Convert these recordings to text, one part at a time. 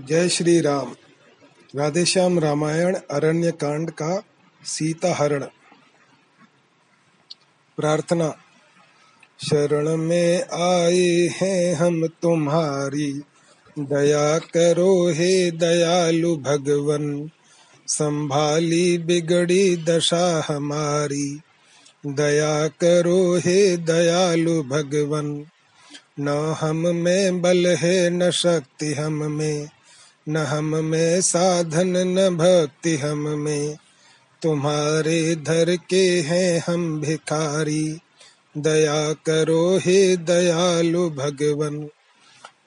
जय श्री राम। राधेश्याम रामायण अरण्य कांड का सीता हरण प्रार्थना। शरण में आए हैं हम तुम्हारी। दया करो हे दयालु भगवन। संभाली बिगड़ी दशा हमारी। दया करो हे दयालु भगवन। न हम में बल है, न शक्ति हम में। न हम में साधन, न भक्ति हम में। तुम्हारे धर के हैं हम भिखारी। दया करो हे दयालु भगवन।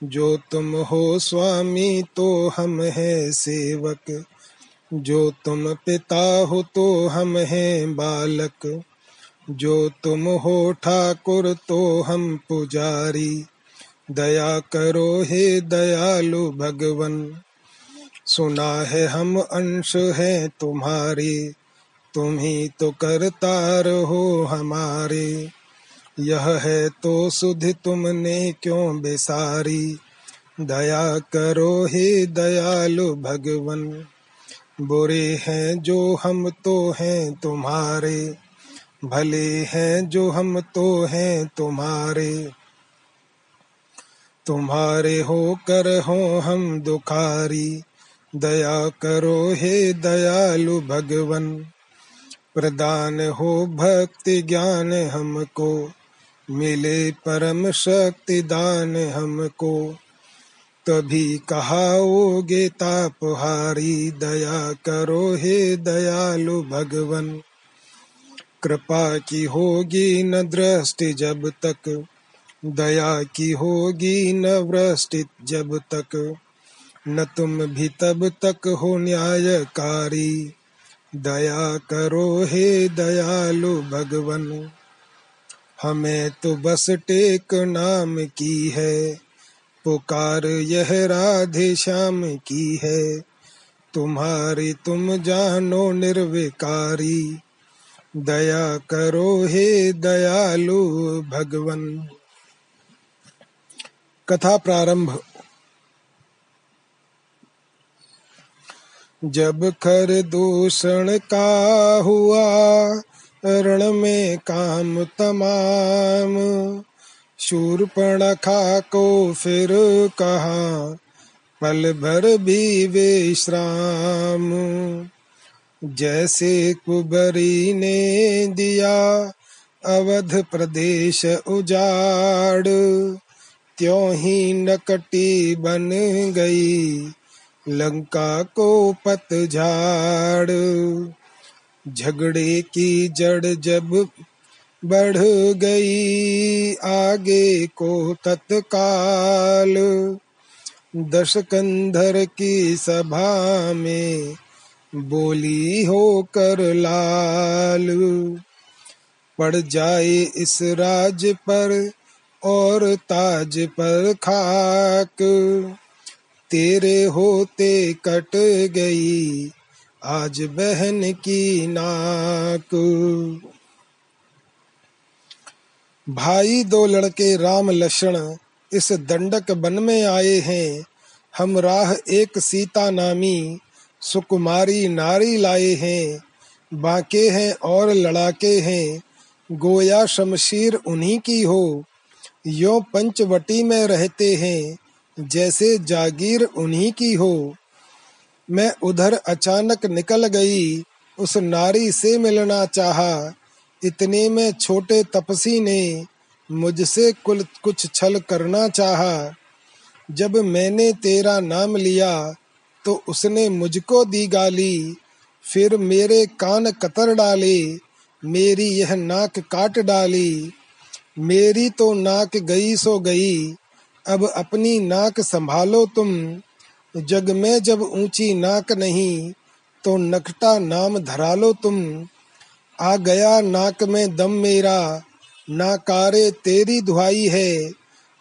जो तुम हो स्वामी तो हम हैं सेवक। जो तुम पिता हो तो हम हैं बालक। जो तुम हो ठाकुर तो हम पुजारी। दया करो हे दयालु भगवन। सुना है हम अंश है तुम्हारे, तुम ही तो करतार हो हमारे। यह है तो सुध तुमने क्यों बेसारी? दया करो हे दयालु भगवन। बुरे हैं जो हम तो हैं तुम्हारे, भले हैं जो हम तो हैं तुम्हारे। तुम्हारे होकर हो हम दुखारी। दया करो हे दयालु भगवन। प्रदान हो भक्ति ज्ञान हमको। मिले परम शक्ति दान हमको। तभी कहाओगे तापहारी, दया करो हे दयालु भगवन। कृपा की होगी न दृष्टि जब तक। दया की होगी न वृष्टि जब तक, न तुम भी तब तक हो न्यायकारी। दया करो हे दयालु भगवन, हमें तो बस टेक नाम की है। पुकार यह राधे श्याम की है, तुम्हारी तुम जानो निर्विकारी। दया करो हे दयालु भगवन। कथा प्रारंभ। जब खर दूषण का हुआ, रण में काम तमाम। शूरपणखा को फिर कहा, पल भर भी विश्राम। जैसे कुबरी ने दिया अवध प्रदेश उजाड़ त्यों ही नकटी बन गई, लंका को पतझाड़ झगड़े की जड़ जब बढ़ गई, आगे को तत्काल। दशकंधर की सभा में बोली होकर लाल। पड़ जाए इस राज पर और ताज पर खाक। तेरे होते कट गई आज बहन की नाक। भाई दो लड़के राम लक्ष्मण इस दंडक वन में आए हैं। हम राह एक सीता नामी, सुकुमारी नारी लाए हैं। बाके हैं और लड़ाके हैं, गोया शमशीर उन्हीं की हो। यो पंचवटी में रहते हैं, जैसे जागीर उन्हीं की हो। मैं उधर अचानक निकल गई, उस नारी से मिलना चाहा, इतने में छोटे तपसी ने मुझसे कुल कुछ छल करना चाहा। जब मैंने तेरा नाम लिया तो उसने मुझको दी गाली, फिर मेरे कान कतर डाले, मेरी यह नाक काट डाली। मेरी तो नाक गई सो गई, अब अपनी नाक संभालो तुम। जग में जब ऊँची नाक नहीं तो नकटा नाम धरा लो तुम। आ गया नाक में दम मेरा, नाकारे तेरी दुहाई है।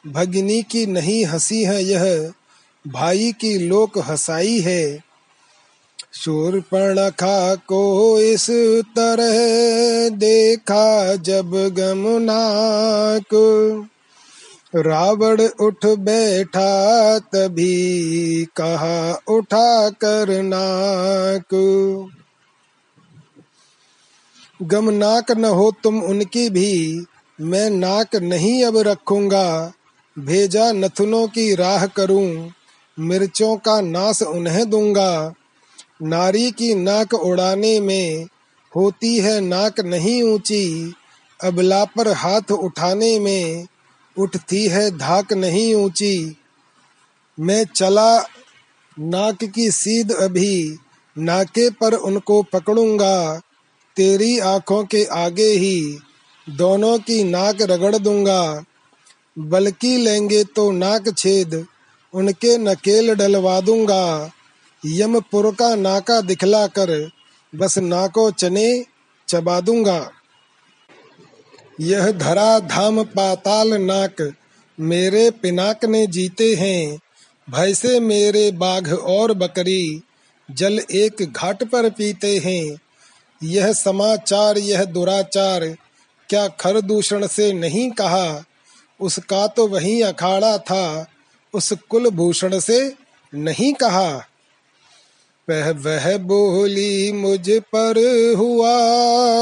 भगनी की नहीं हँसी है यह, भाई की लोक हसाई है। शूरपणखा को इस तरह देखा जब गमनाक रावण उठ बैठा तभी कहा, उठा कर नाक। गम नाक न हो तुम उनकी भी, मैं नाक नहीं अब रखूँगा। भेजा नथुनों की राह करूँ, मिर्चों का नाश उन्हें दूँगा। नारी की नाक उड़ाने में होती है नाक नहीं ऊँची, अबला पर हाथ उठाने में उठती है धाक नहीं ऊँची। मैं चला नाक की सीध अभी, नाके पर उनको पकड़ूँगा, तेरी आँखों के आगे ही दोनों की नाक रगड़ दूँगा। बल्कि लेंगे तो नाक छेद, उनके नकेल डलवा दूँगा। यमपुर का नाका दिखला कर, बस नाको चने चबा दूँगा। यह धरा धाम पाताल नाक, मेरे पिनाक ने जीते हैं। भय से मेरे बाघ और बकरी, जल एक घाट पर पीते हैं। यह समाचार, यह दुराचार, क्या खर दूषण से नहीं कहा? उसका तो वही अखाड़ा था, उस कुल भूषण से नहीं कहा। वह वह बोली मुझ पर हुआ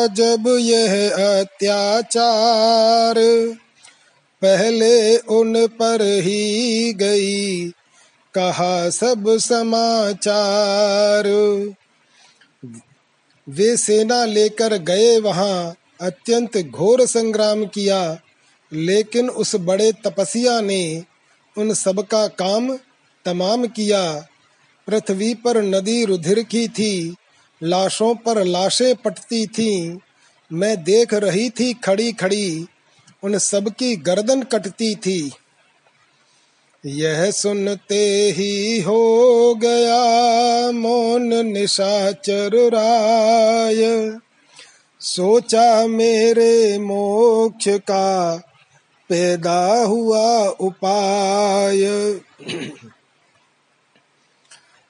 जब यह अत्याचार। पहले उन पर ही गई, कहा सब समाचार। वे सेना लेकर गए वहाँ, अत्यंत घोर संग्राम किया। लेकिन उस बड़े तपस्या ने उन सब का काम तमाम किया। पृथ्वी पर नदी रुधिर की थी, लाशों पर लाशें पटती थीं। मैं देख रही थी खड़ी खड़ी, उन सब की गर्दन कटती थी। यह सुनते ही हो गया मौन निशाचर राय। सोचा मेरे मोक्ष का पैदा हुआ उपाय।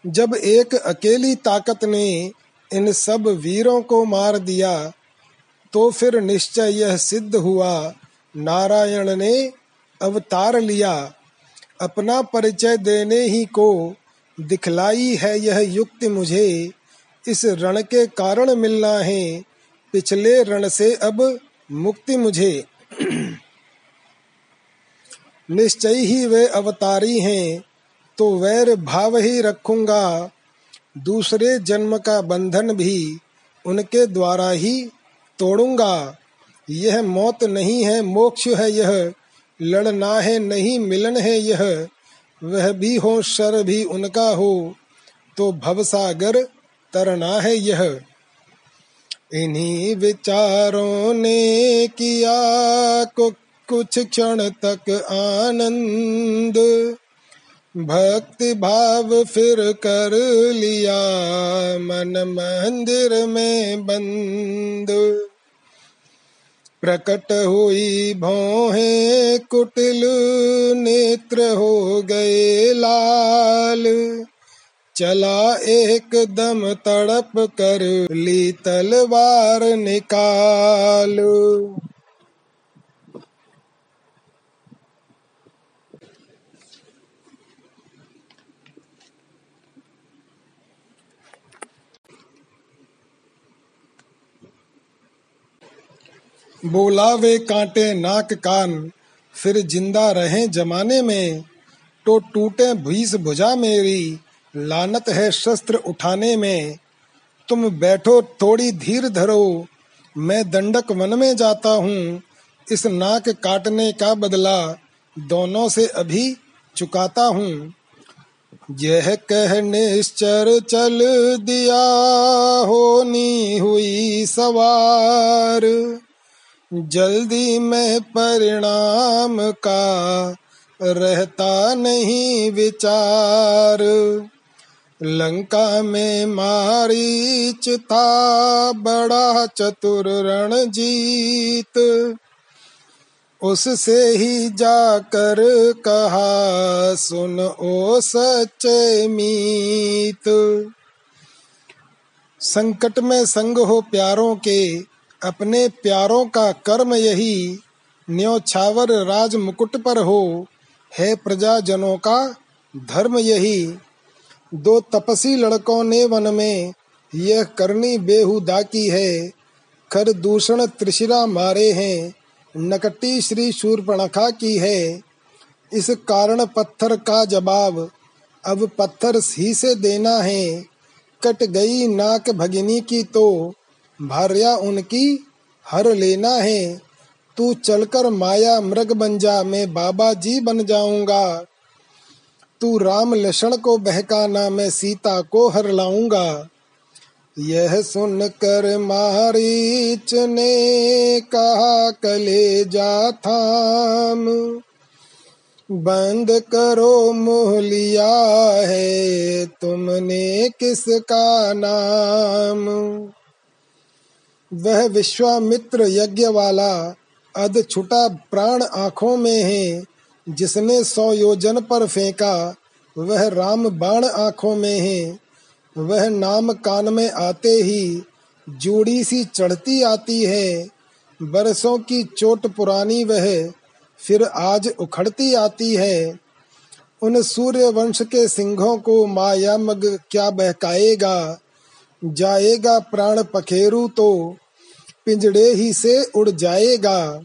जब एक अकेली ताकत ने इन सब वीरों को मार दिया तो फिर निश्चय यह सिद्ध हुआ, नारायण ने अवतार लिया। अपना परिचय देने ही को दिखलाई है यह युक्ति मुझे। इस रण के कारण मिलना है। पिछले रण से अब मुक्ति मुझे। निश्चय ही वे अवतारी हैं। तो वैर भाव ही रखूँगा। दूसरे जन्म का बंधन भी उनके द्वारा ही तोड़ूँगा। यह मौत नहीं है, मोक्ष है यह। लड़ना है, नहीं मिलन है यह। वह भी हो, शर भी उनका हो। तो भवसागर तरना है यह। इन्हीं विचारों ने किया कुछ क्षण तक आनंद। भक्ति भाव फिर कर लिया, मन मंदिर में बंद। प्रकट हुई भौहे, कुटिल नेत्र हो गए लाल। चला एक दम तड़प कर ली तलवार निकाल। बोला वे कांटे नाक कान, फिर ज़िंदा रहे जमाने में तो टूटे भीस भुजा मेरी, लानत है शस्त्र उठाने में। तुम बैठो थोड़ी धीर धरो, मैं दंडक वन में जाता हूँ, इस नाक काटने का बदला दोनों से अभी चुकाता हूँ। यह कह निश्चर चल दिया, होनी हुई सवार। जल्दी में परिणाम का रहता नहीं विचार। लंका में मारीच था, बड़ा चतुर रणजीत। उससे ही जाकर कहा, सुन ओ सच्चे मीत। संकट में संग हो प्यारों के अपने प्यारों का कर्म यही न्योछावर राज मुकुट पर हो, है प्रजाजनों का धर्म यही। दो तपसी लड़कों ने वन में, यह करनी बेहुदा की है। खर दूषण त्रिशिरा मारे हैं, नकटी श्री शूर्पणखा की है। इस कारण पत्थर का जवाब, अब पत्थर ही से देना है। कट गई नाक भगिनी की तो भार्या उनकी हर लेना है। तू चलकर माया मृग बन जा, मैं बाबा जी बन जाऊँगा। तू राम लक्षण को बहकाना, मैं सीता को हर लाऊँगा। यह सुनकर मारीच ने कहा कले जा थाम। बंद करो मोह लिया है, तुमने किसका नाम? वह विश्वामित्र यज्ञ वाला अध छुटा प्राण आँखों में है, जिसने सौ योजन पर फेंका, वह राम बाण आँखों में है। वह नाम कान में आते ही जूड़ी सी चढ़ती आती है। बरसों की चोट पुरानी वह फिर आज उखड़ती आती है। उन सूर्य वंश के सिंहों को माया मग क्या बहकाएगा? जाएगा प्राण पखेरु तो पिंजड़े ही से उड़ जाएगा।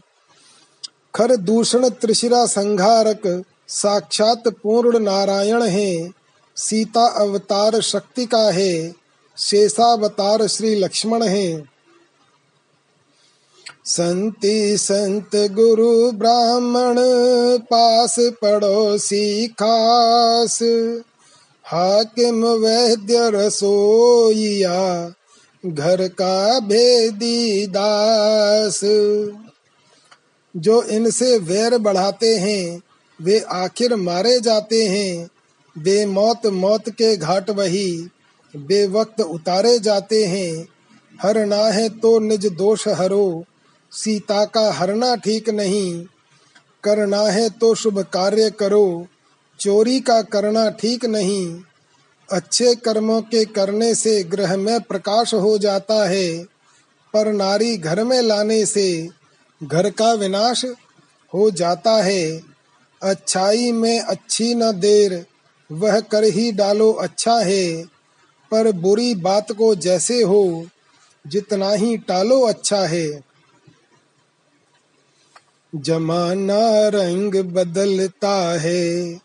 खर दूषण त्रिशिरा संघारक साक्षात पूर्ण नारायण है। सीता अवतार शक्ति का है, शेषावतार श्री लक्ष्मण है। संति संत गुरु ब्राह्मण, पास पड़ोसी खास। हाकिम वैद्य रसोईया घर का भेदी दास। जो इनसे वैर बढ़ाते हैं, वे आखिर मारे जाते हैं। बेमौत मौत के घाट वही, बेवक्त उतारे जाते हैं। हरना है तो निज दोष हरो, सीता का हरना ठीक नहीं। करना है तो शुभ कार्य करो, चोरी का करना ठीक नहीं। अच्छे कर्मों के करने से ग्रह में प्रकाश हो जाता है, पर नारी घर में लाने से घर का विनाश हो जाता है। अच्छाई में अच्छी न देर, वह कर ही डालो अच्छा है, पर बुरी बात को जैसे हो, जितना ही टालो अच्छा है। जमाना रंग बदलता है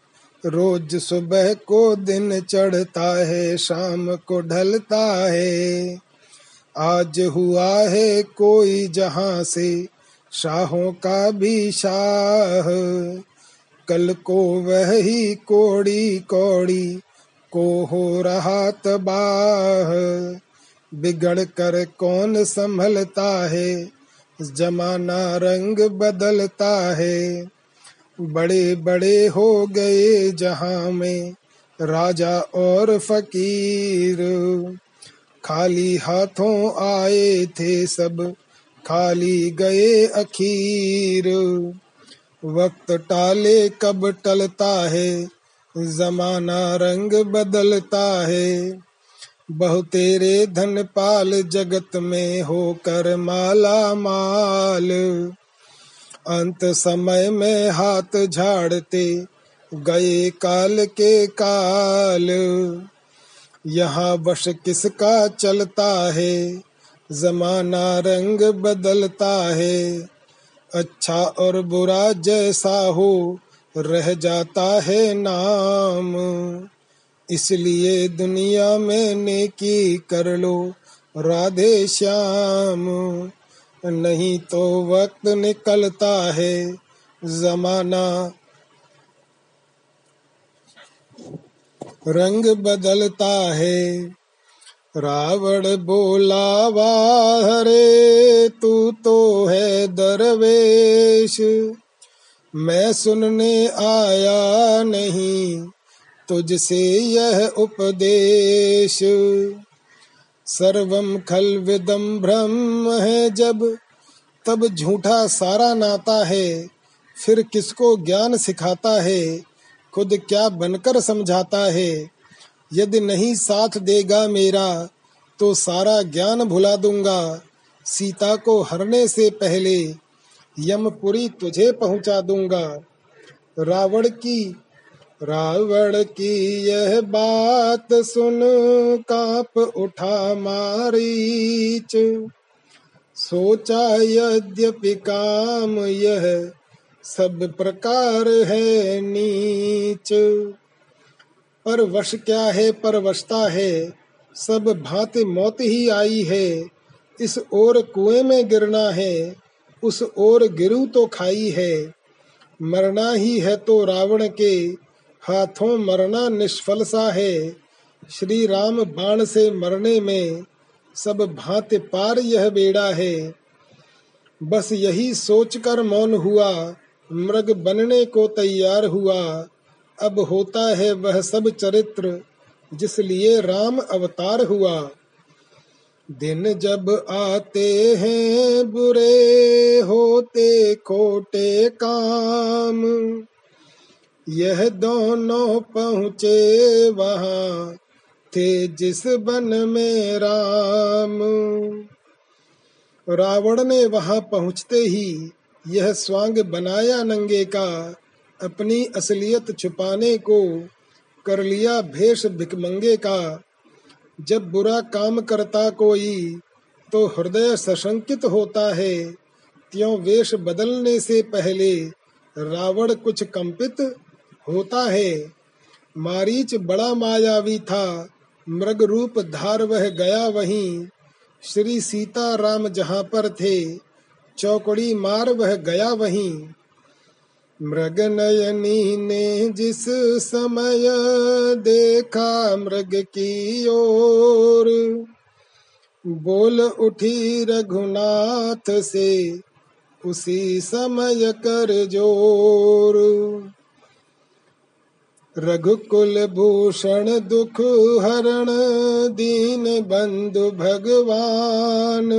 रोज सुबह को दिन चढ़ता है, शाम को ढलता है। आज हुआ है कोई जहाँ से, शाहों का भी शाह। कल को वह कोड़ी कोड़ी को हो रहा तबाह। बिगड़ कर कौन संभलता है, जमाना रंग बदलता है। बड़े बड़े हो गए जहाँ में राजा और फकीर। खाली हाथों आए थे सब, खाली गए अखीर। वक्त टाले कब टलता है, जमाना रंग बदलता है। बहु तेरे धन पाल जगत में होकर माला माल। अंत समय में हाथ झाड़ते गए काल के काल। यहाँ वश किसका चलता है? जमाना रंग बदलता है। अच्छा और बुरा जैसा हो, रह जाता है नाम। इसलिए दुनिया में नेकी कर लो, राधे श्याम। नहीं तो वक्त निकलता है जमाना। रंग बदलता है। रावण बोला, वाह वाहरे तू तो है दरवेश। मैं सुनने आया नहीं तुझसे यह उपदेश। सर्वम खल विदम ब्रह्म है जब। तब झूठा सारा नाता है, फिर किसको ज्ञान सिखाता है, खुद क्या बनकर समझाता है। यदि नहीं साथ देगा मेरा तो सारा ज्ञान भुला दूँगा, सीता को हरने से पहले यमपुरी तुझे पहुँचा दूँगा। रावण की रावण की यह बात सुन काप उठा मारीच। सोचा यद्यपि काम यह सब प्रकार है नीच। पर वश क्या है पर वशता है, सब भांति मौत ही आई है। इस ओर कुएँ में गिरना है, उस ओर गिरू तो खाई है। मरना ही है तो रावण के हाथों मरना निष्फल सा है। श्री राम बाण से मरने में सब भांति पार यह बेड़ा है। बस यही सोचकर मौन हुआ, मृग बनने को तैयार हुआ। अब होता है वह सब चरित्र जिसलिए राम अवतार हुआ। दिन जब आते हैं, बुरे होते, खोटे काम। यह दोनों पहुँचे वहाँ, थे जिस बन में राम। रावण ने वहाँ पहुँचते ही यह स्वांग बनाया नंगे का, अपनी असलियत छुपाने को कर लिया भेष भिकमंगे का। जब बुरा काम करता कोई तो हृदय सशंकित होता है। त्यों वेश बदलने से पहले रावण कुछ कंपित होता है। मारीच बड़ा मायावी था। मृग रूप धार वह गया वहीं। श्री सीता राम जहाँ पर थे, चौकड़ी मार वह गया वहीं। मृग नयनी ने जिस समय देखा मृग की ओर, बोल उठी रघुनाथ से, उसी समय कर ज़ोर। रघुकुल भूषण दुख हरण दीन बंधु भगवान।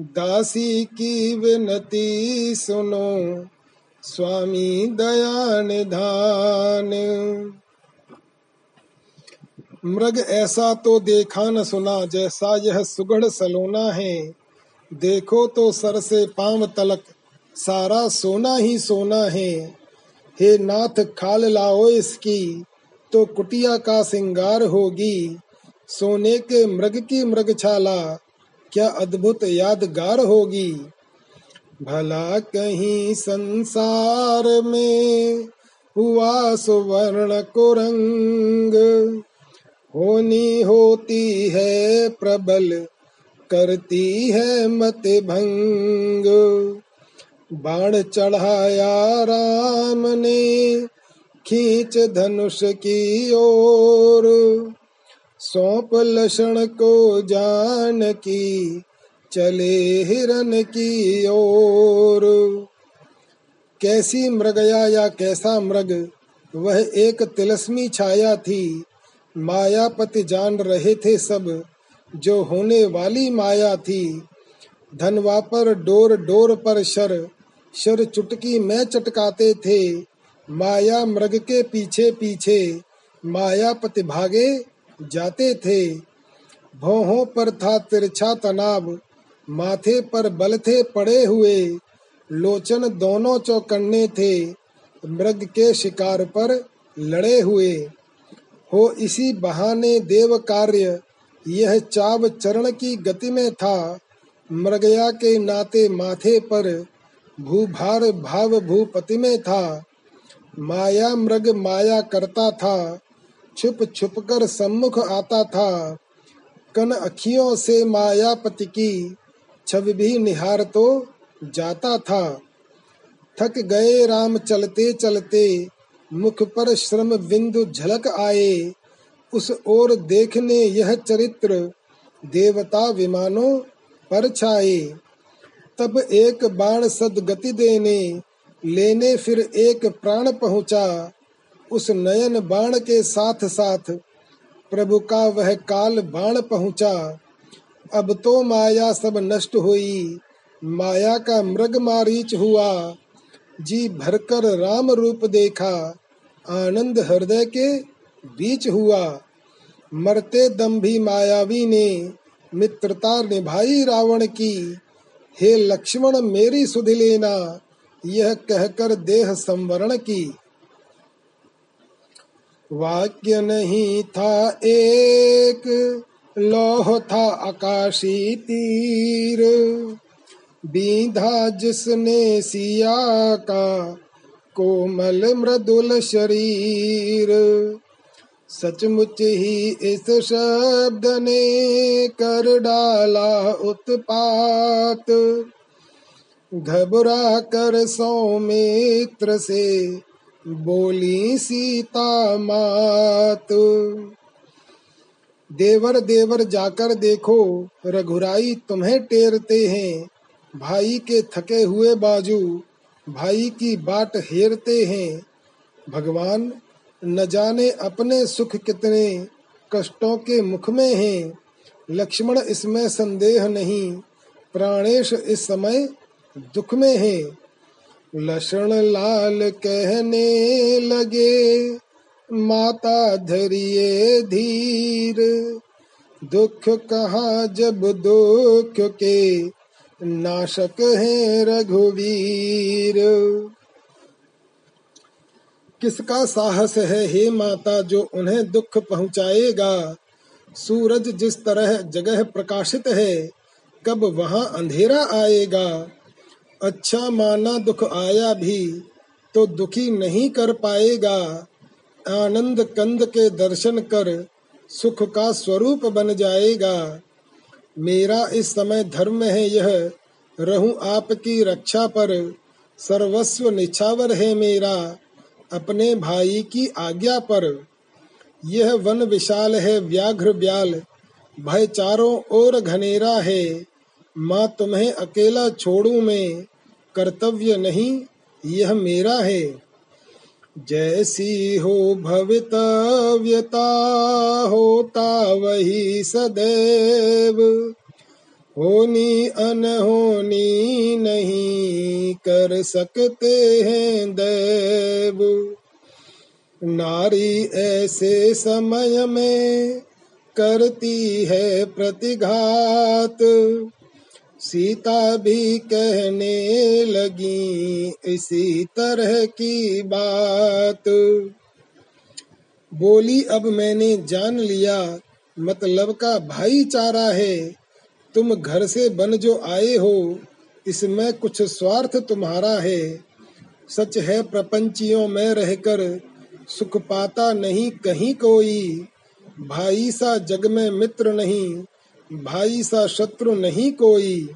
दासी की विनती सुनो, स्वामी दया निधान मृग ऐसा तो देखा न सुना, जैसा यह सुगढ़ सलोना है। देखो तो सर से पाँव तलक, सारा सोना ही सोना है। हे नाथ खाल लाओ इसकी तो कुटिया का सिंगार होगी। सोने के मृग की मृगछाला क्या अद्भुत यादगार होगी। भला कहीं संसार में हुआ सुवर्ण को रंग, होनी होती है प्रबल, करती है मत भंग। बाण चढ़ाया राम ने, खींच धनुष की ओर। सौंप लक्षण को जान की, चले हिरन की ओर। कैसी मृगया या कैसा मृग, वह एक तिलस्मी छाया थी। मायापति जान रहे थे सब, जो होने वाली माया थी। धनवा पर डोर डोर पर शर शर चुटकी में चटकाते थे। माया मृग के पीछे पीछे मायापति भागे जाते थे। भौहों पर था तिरछा तनाव, माथे पर बल थे पड़े हुए। लोचन दोनों चौकन्ने थे, मृग के शिकार पर लड़े हुए। हो इसी बहाने देव कार्य, यह चाव चरण की गति में था। मृगया के नाते माथे पर भूभार भाव भूपति में था। माया मृग माया करता था। छुप छुप कर सम्मुख आता था। कन अखियों से मायापति की छवि भी निहार तो जाता था। थक गए राम चलते चलते, मुख पर श्रम बिंदु झलक आए। उस ओर देखने यह चरित्र देवता विमानों पर छाए। तब एक बाण सद गति देने, लेने फिर एक प्राण पहुँचा। उस नयन बाण के साथ साथ प्रभु का वह काल बाण पहुँचा। अब तो माया सब नष्ट हुई, माया का मृग मारीच हुआ। जी भरकर राम रूप देखा, आनंद हृदय के बीच हुआ। मरते दम भी मायावी ने मित्रता निभाई रावण की। हे लक्ष्मण, मेरी सुध लेना। यह कहकर देह संवरण की। वाक्य नहीं था एक, लोह था आकाशी तीर। बीधा जिसने सिया का, कोमल मृदुल शरीर। सचमुच ही इस शब्द ने कर डाला उत्पात। घबरा कर सौमित्र से बोली सीता मात। देवर देवर जाकर देखो, रघुराई तुम्हें टेरते हैं। भाई के थके हुए बाजू, भाई की बाट हेरते हैं। भगवान न जाने अपने सुख कितने कष्टों के मुख में हैं। लक्ष्मण इसमें संदेह नहीं, प्राणेश इस समय दुख में है। लक्षण लाल कहने लगे, माता धरिए धीर। दुख कहा जब दुख के नाशक है रघुवीर। किसका साहस है हे माता जो उन्हें दुख पहुंचाएगा? सूरज जिस तरह जगह प्रकाशित है, कब वहाँ अंधेरा आएगा? अच्छा माना दुख आया भी तो दुखी नहीं कर पाएगा। आनंद कंद के दर्शन कर, सुख का स्वरूप बन जाएगा। मेरा इस समय धर्म है यह, रहूँ आपकी रक्षा पर। सर्वस्व निछावर है मेरा। अपने भाई की आज्ञा पर। यह वन विशाल है, व्याघ्र ब्याल। भय चारों ओर घनेरा है। माँ तुम्हें अकेला छोड़ू मैं, कर्तव्य नहीं, यह मेरा है। जैसी हो भवितव्यता, होता वही सदैव। होनी अनहोनी नहीं कर सकते हैं देव। नारी ऐसे समय में करती है प्रतिघात। सीता भी कहने लगी इसी तरह की बात। बोली, अब मैंने जान लिया मतलब का भाईचारा है। तुम घर से बन जो आए हो, इसमें कुछ स्वार्थ तुम्हारा है। सच है, प्रपंचियों में रहकर सुख पाता नहीं कहीं कोई। भाई सा जग में मित्र नहीं, भाई सा शत्रु नहीं कोई।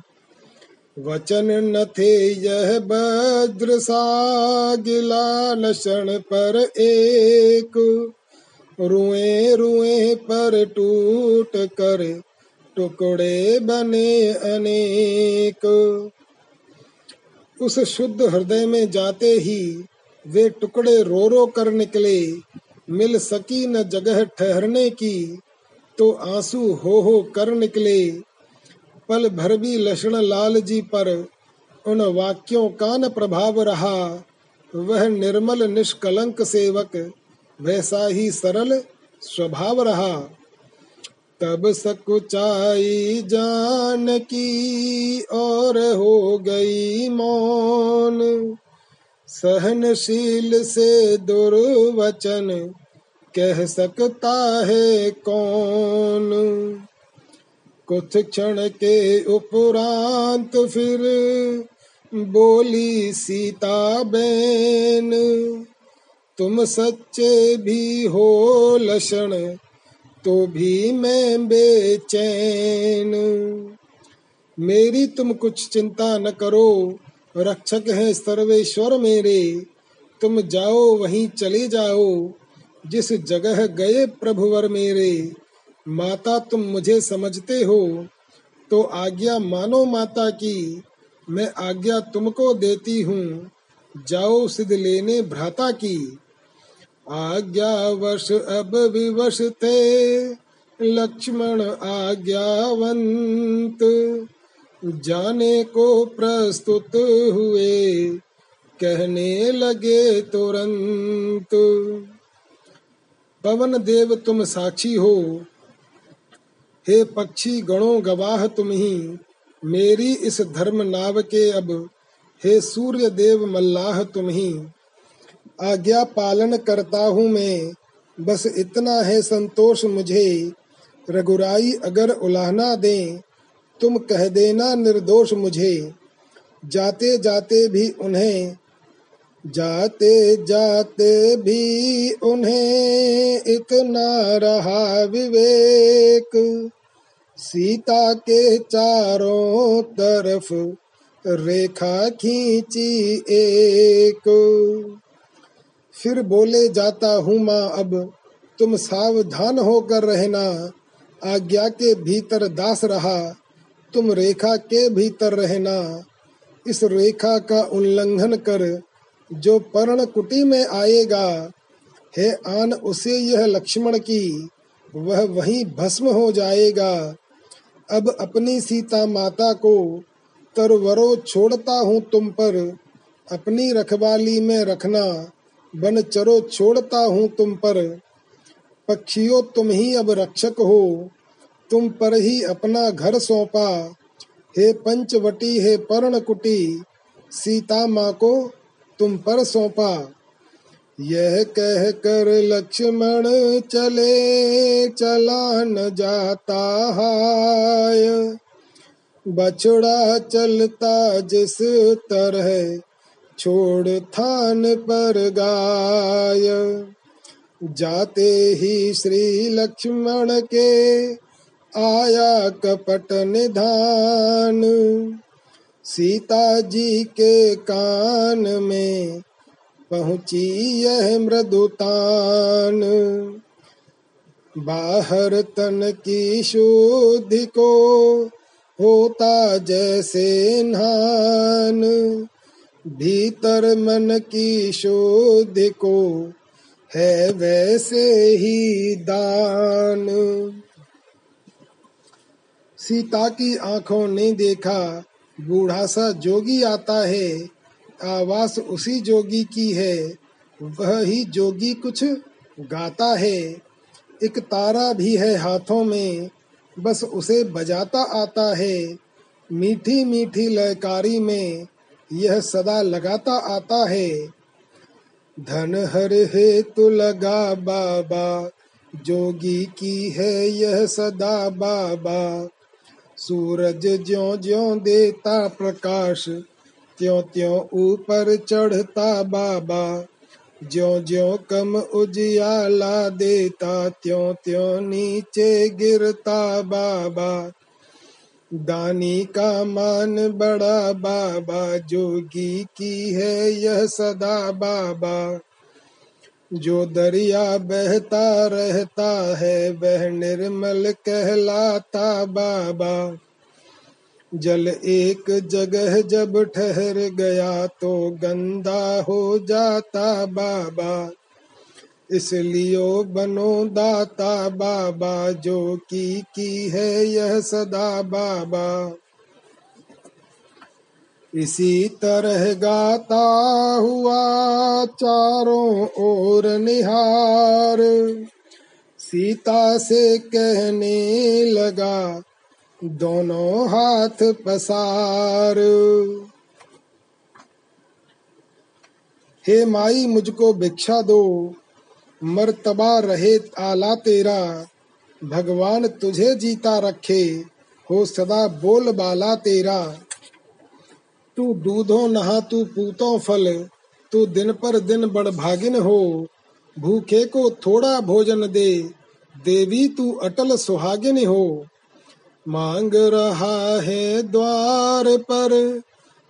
वचन न थे यह भद्र सा गिला पर एक। रुए रुए पर टूट कर टुकड़े बने अनेक। उस शुद्ध हृदय में जाते ही वे टुकड़े रो रो कर निकले। मिल सकी न जगह ठहरने की तो आँसू हो हो कर निकले। पल भर भी लक्षण लाल जी पर उन वाक्यों का न प्रभाव रहा। वह निर्मल निष्कलंक सेवक, वैसा ही सरल स्वभाव रहा। तब सकुचाई जान की और हो गई मौन। सहनशील से दुर्वचन कह सकता है कौन? कुछ क्षण के उपरांत फिर बोली सीता बैन, तुम सच्चे भी हो लक्षण तो भी मैं बेचैन। मेरी तुम कुछ चिंता न करो, रक्षक है सर्वेश्वर मेरे। तुम जाओ, वहीं चले जाओ, जिस जगह गए प्रभुवर मेरे। माता तुम मुझे समझते हो तो आज्ञा मानो माता की। मैं आज्ञा तुमको देती हूँ, जाओ सिद्ध लेने भ्राता की। आज्ञा वश अब विवश थे लक्ष्मण आज्ञावंत। जाने को प्रस्तुत हुए, कहने लगे तुरंत। पवन देव, तुम साक्षी हो। हे पक्षी गणों, गवाह तुम ही। मेरी इस धर्म नाव के अब, हे सूर्य देव, मल्लाह तुम ही। आज्ञा पालन करता हूँ मैं। बस इतना है संतोष मुझे। रघुराई अगर उलाहना दे, तुम कह देना निर्दोष मुझे। जाते जाते भी उन्हें, जाते जाते भी उन्हें इतना रहा विवेक। सीता के चारों तरफ़ रेखा खींची एक। फिर बोले, जाता हूँ माँ अब। तुम सावधान होकर रहना। आज्ञा के भीतर दास रहा। तुम रेखा के भीतर रहना। इस रेखा का उल्लंघन कर। जो पर्ण कुटी में आएगा, हे आन उसे यह लक्ष्मण की। वह वहीं भस्म हो जाएगा। अब अपनी सीता माता को तरवरो छोड़ता हूँ तुम पर। अपनी रखवाली में रखना। बन चरो छोड़ता हूँ तुम पर। पक्षियों तुम ही अब रक्षक हो, तुम पर ही अपना घर सौंपा। हे पंचवटी, हे पर्णकुटी, सीता माँ को तुम पर सौंपा। यह कह कर लक्ष्मण चले, चला न जाता हाय। बछड़ा चलता जिस तरह छोड़ थान पर गाय। जाते ही श्री लक्ष्मण के आया कपट निधान। सीता जी के कान में पहुँची यह मृदुतान। बाहर तन की शुद्धि को होता जैसे नान। भीतर मन की शुद्धि को है वैसे ही दान। सीता की आँखों ने देखा, बूढ़ा सा जोगी आता है, आवास उसी जोगी की है, वह ही जोगी कुछ गाता है, एक तारा भी है हाथों में, बस उसे बजाता आता है मीठी मीठी लयकारी में यह सदा लगाता आता है। धन हर है तो लगा बाबा, जोगी की है यह सदा बाबा। सूरज ज्यो ज्यो देता प्रकाश त्यों त्यों ऊपर चढ़ता बाबा। ज्यो ज्यो कम उजियाला देता त्यों त्यों नीचे गिरता बाबा। दानी का मान बड़ा बाबा जोगी की है यह सदा बाबा। जो दरिया बहता रहता है, वह निर्मल कहलाता बाबा। जल एक जगह जब ठहर गया तो गंदा हो जाता बाबा। इसलिए बनो दाता बाबा, जो की की है यह सदा बाबा। इसी तरह गाता हुआ चारों ओर निहार। सीता से कहने लगा, दोनों हाथ पसार। हे माई, मुझको भिक्षा दो। मर्तबा रहे आला तेरा, भगवान तुझे जीता रखे, हो सदा बोल बाला तेरा। तू दूधो नहा, तू पूतो फल, तू दिन पर दिन बड़ भागिन हो, भूखे को थोड़ा भोजन दे, देवी तू अटल सुहागिन हो। मांग रहा है द्वार पर,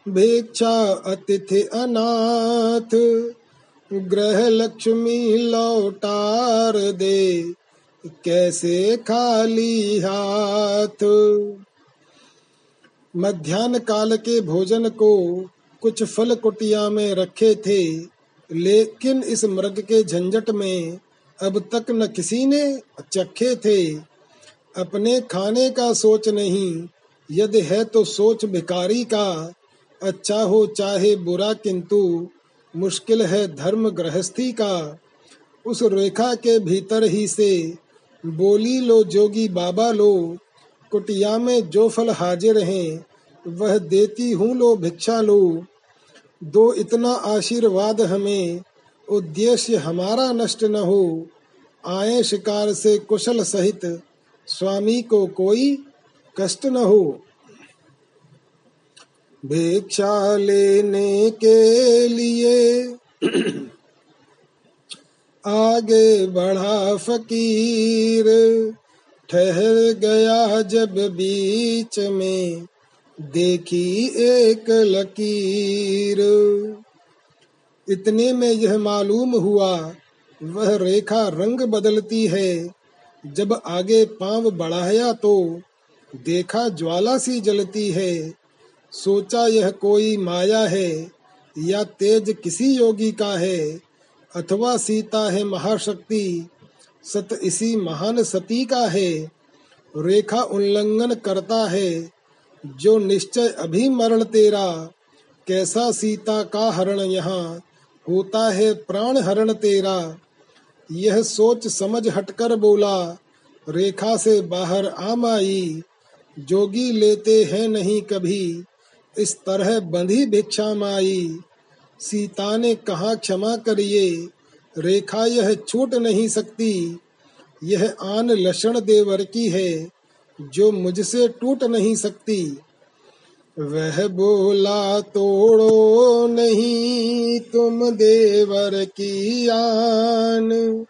भिक्षा अतिथि अनाथ ग्रह लक्ष्मी लौटार दे, कैसे खाली हाथ? मध्यान्ह काल के भोजन को कुछ फल कुटिया में रखे थे, लेकिन इस मृग के झंझट में अब तक न किसी ने चखे थे। अपने खाने का सोच नहीं, यदि है तो सोच भिकारी का अच्छा हो चाहे बुरा किंतु मुश्किल है धर्म गृहस्थी का। उस रेखा के भीतर ही से, बोली लो जोगी बाबा लो, कुटिया में जो फल हाजिर हैं, वह देती हूँ लो भिक्षा लो। दो इतना आशीर्वाद हमें, उद्देश्य हमारा नष्ट न हो। आए शिकार से कुशल सहित, स्वामी को कोई कष्ट न हो। भिक्षा लेने के लिए आगे बढ़ा फकीर। ठहर गया जब बीच में, देखी एक लकीर। इतने में यह मालूम हुआ, वह रेखा रंग बदलती है। जब आगे पाँव बढ़ाया तो देखा ज्वाला सी जलती है। सोचा यह कोई माया है, या तेज किसी योगी का है, अथवा सीता है महाशक्ति, सत इसी महान सती का है। रेखा उल्लंघन करता है, जो निश्चय अभी मरण तेरा। कैसा सीता का हरण यहाँ, होता है प्राण हरण तेरा। यह सोच समझ हटकर बोला, रेखा से बाहर आम आई जोगी लेते हैं नहीं कभी। इस तरह बंधी भिक्षा माई। सीता ने कहा, क्षमा करिए। रेखा यह छूट नहीं सकती। यह आन लक्षण देवर की है, जो मुझसे टूट नहीं सकती। वह बोला, तोड़ो नहीं तुम देवर की आन।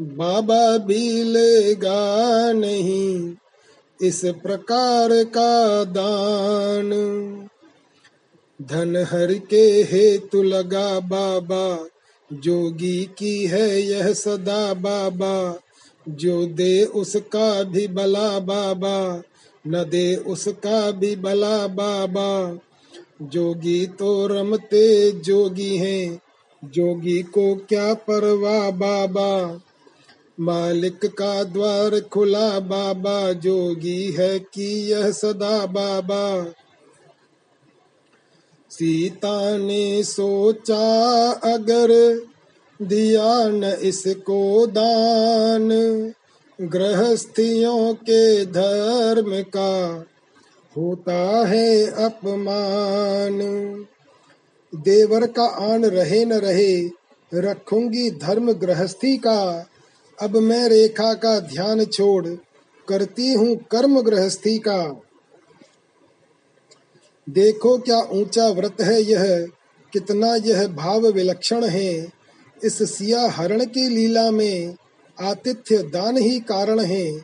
बाबा भी लेगा नहीं इस प्रकार का दान। धन हर के हेतु लगा बाबा। जोगी की है यह सदा बाबा। जो दे उसका भी बला बाबा। न दे उसका भी बला बाबा। जोगी तो रमते जोगी हैं। जोगी को क्या परवा बाबा। मालिक का द्वार खुला बाबा। जोगी है कि यह सदा बाबा। सीता ने सोचा, अगर दिया न इसको दान। गृहस्थियों के धर्म का होता है अपमान। देवर का आन रहे न रहे, रखूँगी धर्म गृहस्थी का। अब मैं रेखा का ध्यान छोड़, करती हूँ कर्म गृहस्थी का। देखो क्या ऊँचा व्रत है यह, कितना यह भाव विलक्षण है। इस सिया हरण की लीला में आतिथ्य दान ही कारण है।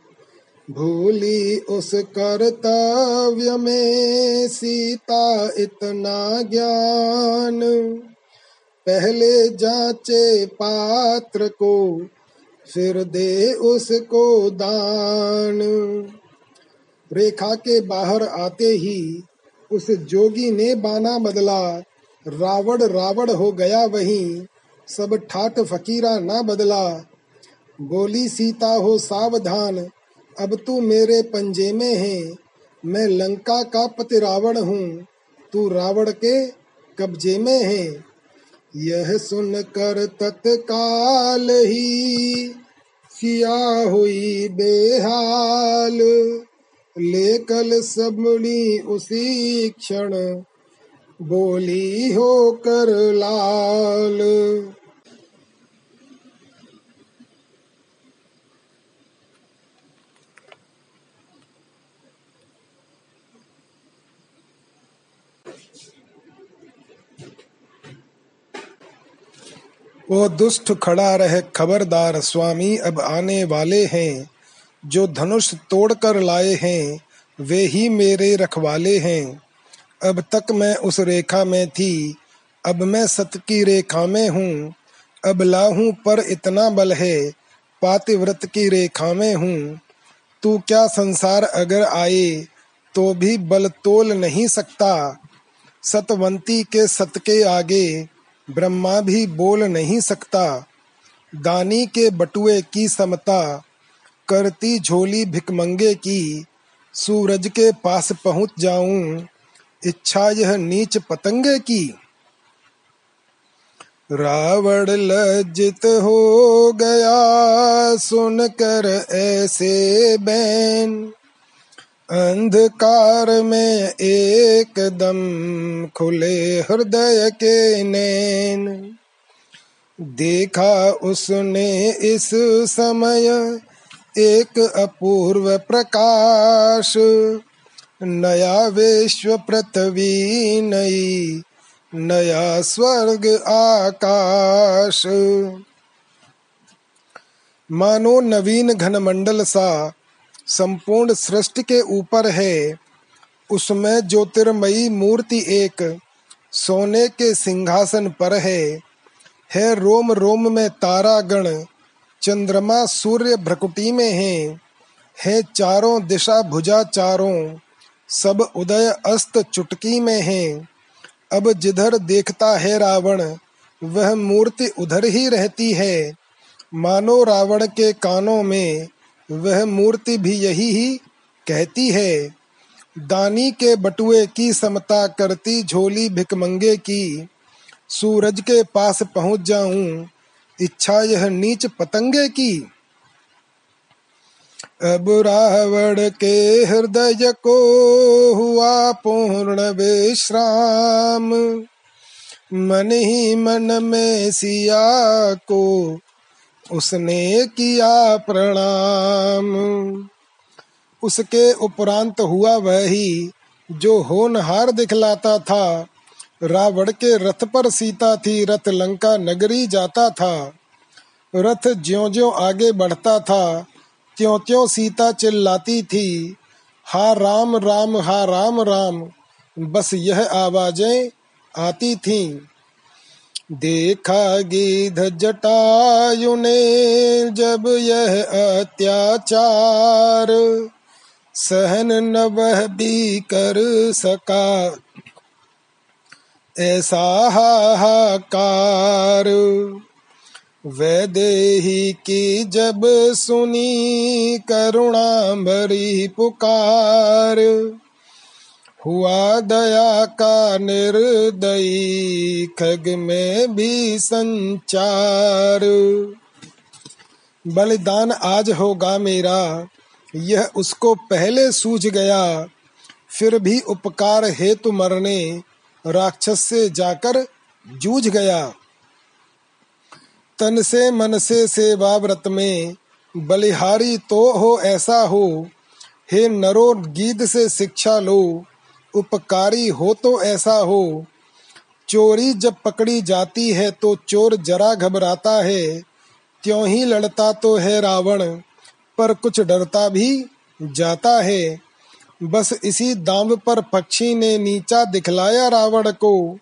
भूली उस कर्तव्य में सीता इतना ज्ञान। पहले जांचे पात्र को, फिर दे उसको दान। रेखा के बाहर आते ही उस जोगी ने बाना बदला। रावण रावण हो गया वही, सब ठाट फकीरा ना बदला। बोली, सीता हो सावधान, अब तू मेरे पंजे में है। मैं लंका का पति रावण हूँ, तू रावण के कब्जे में है। यह सुनकर तत्काल ही सिया हुई बेहाल। लेकल सबनी उसी क्षण बोली होकर लाल। वो दुष्ट खड़ा रहे खबरदार स्वामी, अब आने वाले हैं। जो धनुष तोड़कर लाए हैं, वे ही मेरे रखवाले हैं। अब तक मैं उस रेखा में थी, अब मैं सत की रेखा में हूँ। अब लाहू पर इतना बल है, पातिव्रत की रेखा में हूँ। तू क्या संसार अगर आए तो भी बल तोल नहीं सकता। सतवंती के सत के आगे, ब्रह्मा भी बोल नहीं सकता। दानी के बटुए की समता करती झोली भिकमंगे की, सूरज के पास पहुँच जाऊँ, इच्छा यह नीच पतंगे की। रावण लज्जित हो गया, सुनकर ऐसे बैन। अंधकार में एकदम खुले हृदय के नैन। देखा उसने इस समय एक अपूर्व प्रकाश, नया विश्व पृथ्वी नई, नया स्वर्ग आकाश। मानो नवीन घनमंडल सा संपूर्ण सृष्टि के ऊपर है, उसमें ज्योतिर्मयी मूर्ति एक सोने के सिंहासन पर है है रोम रोम में तारा गण चंद्रमा सूर्य भ्रकुटी में है है चारों दिशा भुजा चारों। सब उदय अस्त चुटकी में है। अब जिधर देखता है रावण, वह मूर्ति उधर ही रहती है। मानो रावण के कानों में, वह मूर्ति भी यही ही कहती है। दानी के बटुए की समता करती झोली भिकमंगे की। सूरज के पास पहुँच जाऊँ इच्छा यह नीच पतंगे की। अब रावण के हृदय को हुआ पूर्ण विश्राम। मन ही मन में सिया को उसने किया प्रणाम। उसके उपरांत हुआ वही जो होनहार दिखलाता था। रावण के रथ पर सीता थी, रथ लंका नगरी जाता था। रथ ज्यो ज्यो आगे बढ़ता था त्यों त्यों सीता चिल्लाती थी, हा राम राम, हा राम राम, बस यह आवाज़ें आती थीं। देखा गिध जटायु ने जब यह अत्याचार, सहन न वह भी कर सका। ऐसा हाहाकार वैदेही की जब सुनी करुणा भरी पुकार। हुआ दया का निर्दयी, खग में भी संचार। बलिदान आज होगा मेरा, यह उसको पहले सूझ गया, फिर भी उपकार हेतु मरने राक्षस से जाकर जूझ गया। तन से मन से सेवा व्रत में, बलिहारी तो हो ऐसा हो, हे नरो गीत से शिक्षा लो, उपकारी हो तो ऐसा हो। चोरी जब पकड़ी जाती है तो चोर जरा घबराता है, त्यों ही लड़ता तो है रावण, पर कुछ डरता भी जाता है। बस इसी दाम पर पक्षी ने नीचा दिखलाया रावण को।